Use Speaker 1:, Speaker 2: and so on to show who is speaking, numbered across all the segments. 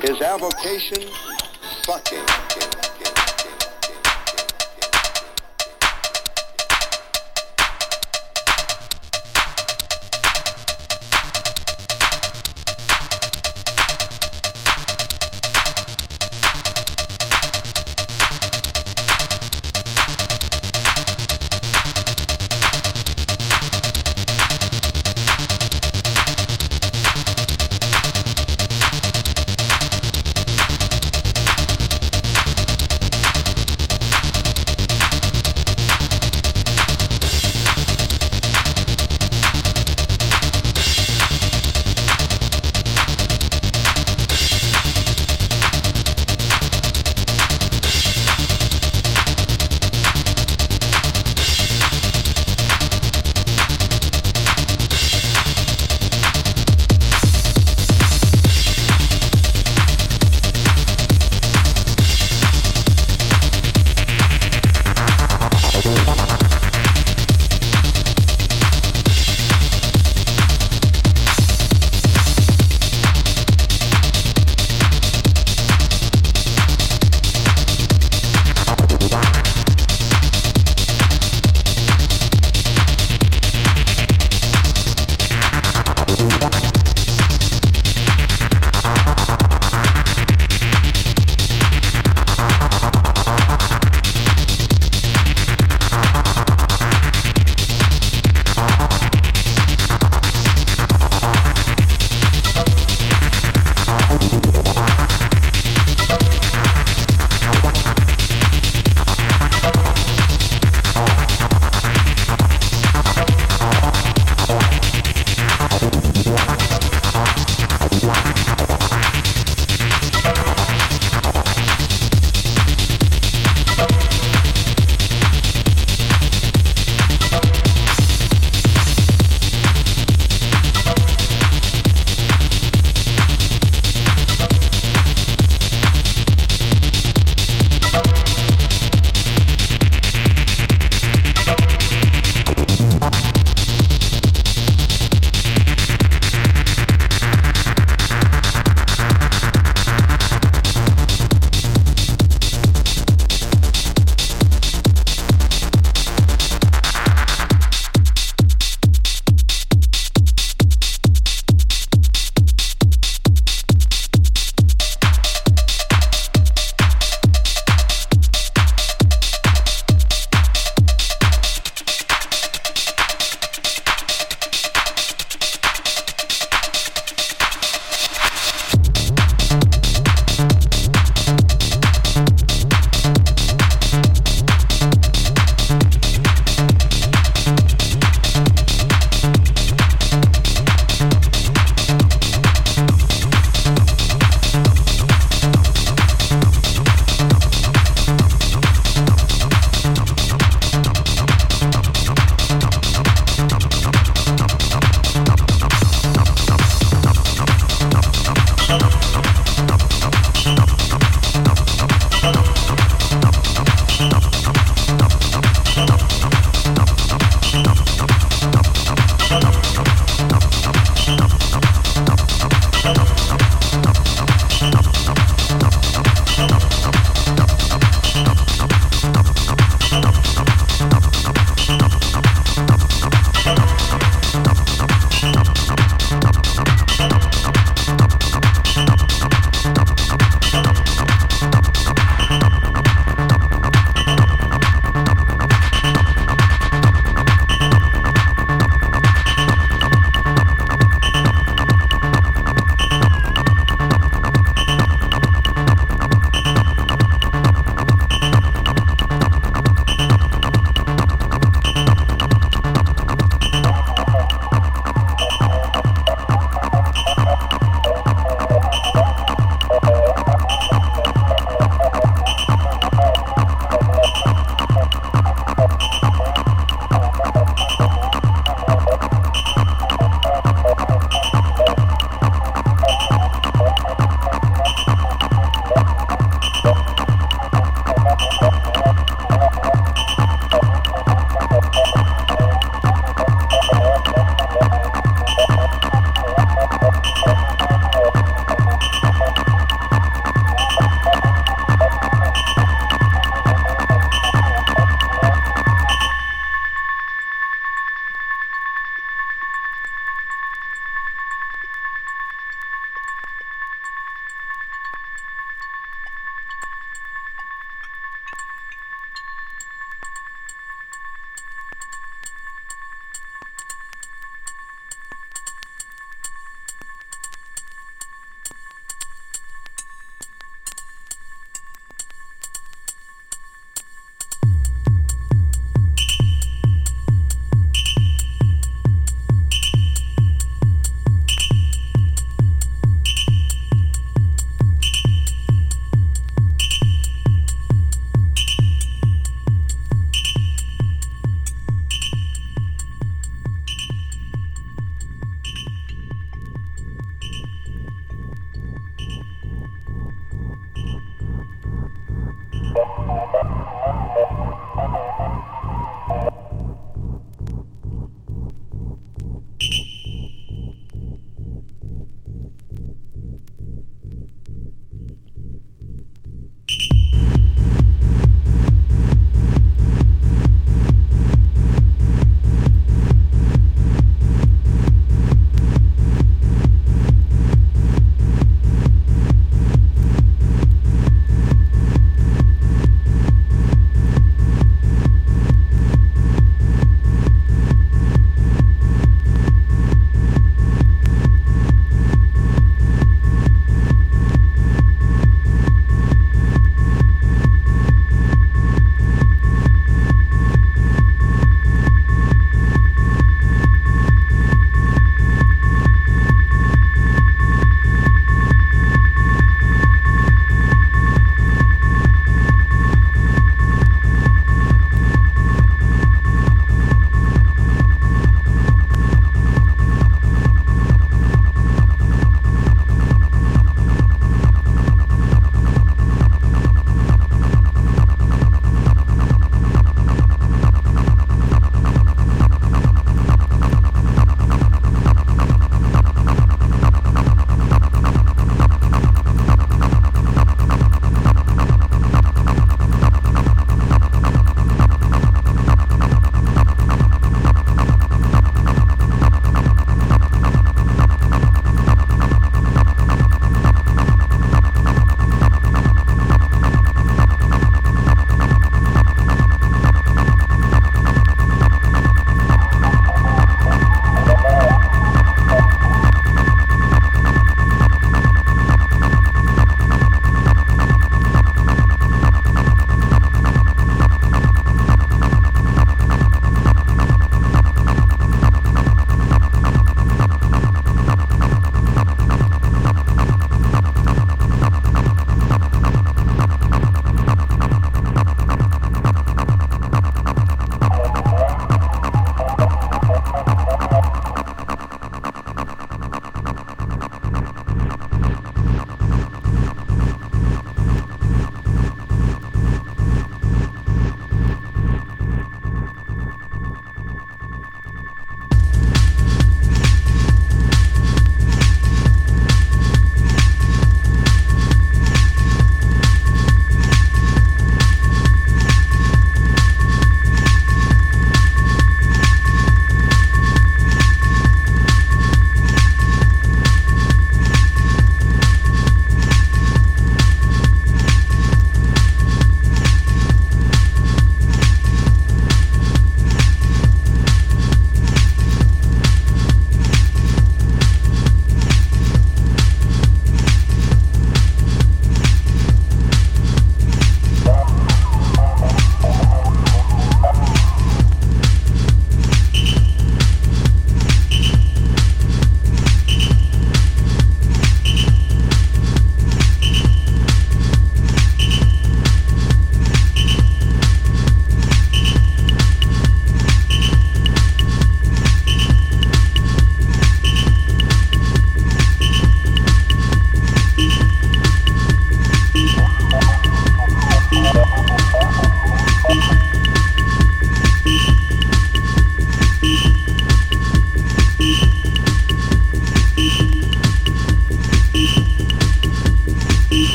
Speaker 1: His avocation, fucking.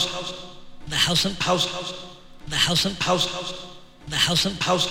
Speaker 2: House the house and house, house, the house and house, the house and house,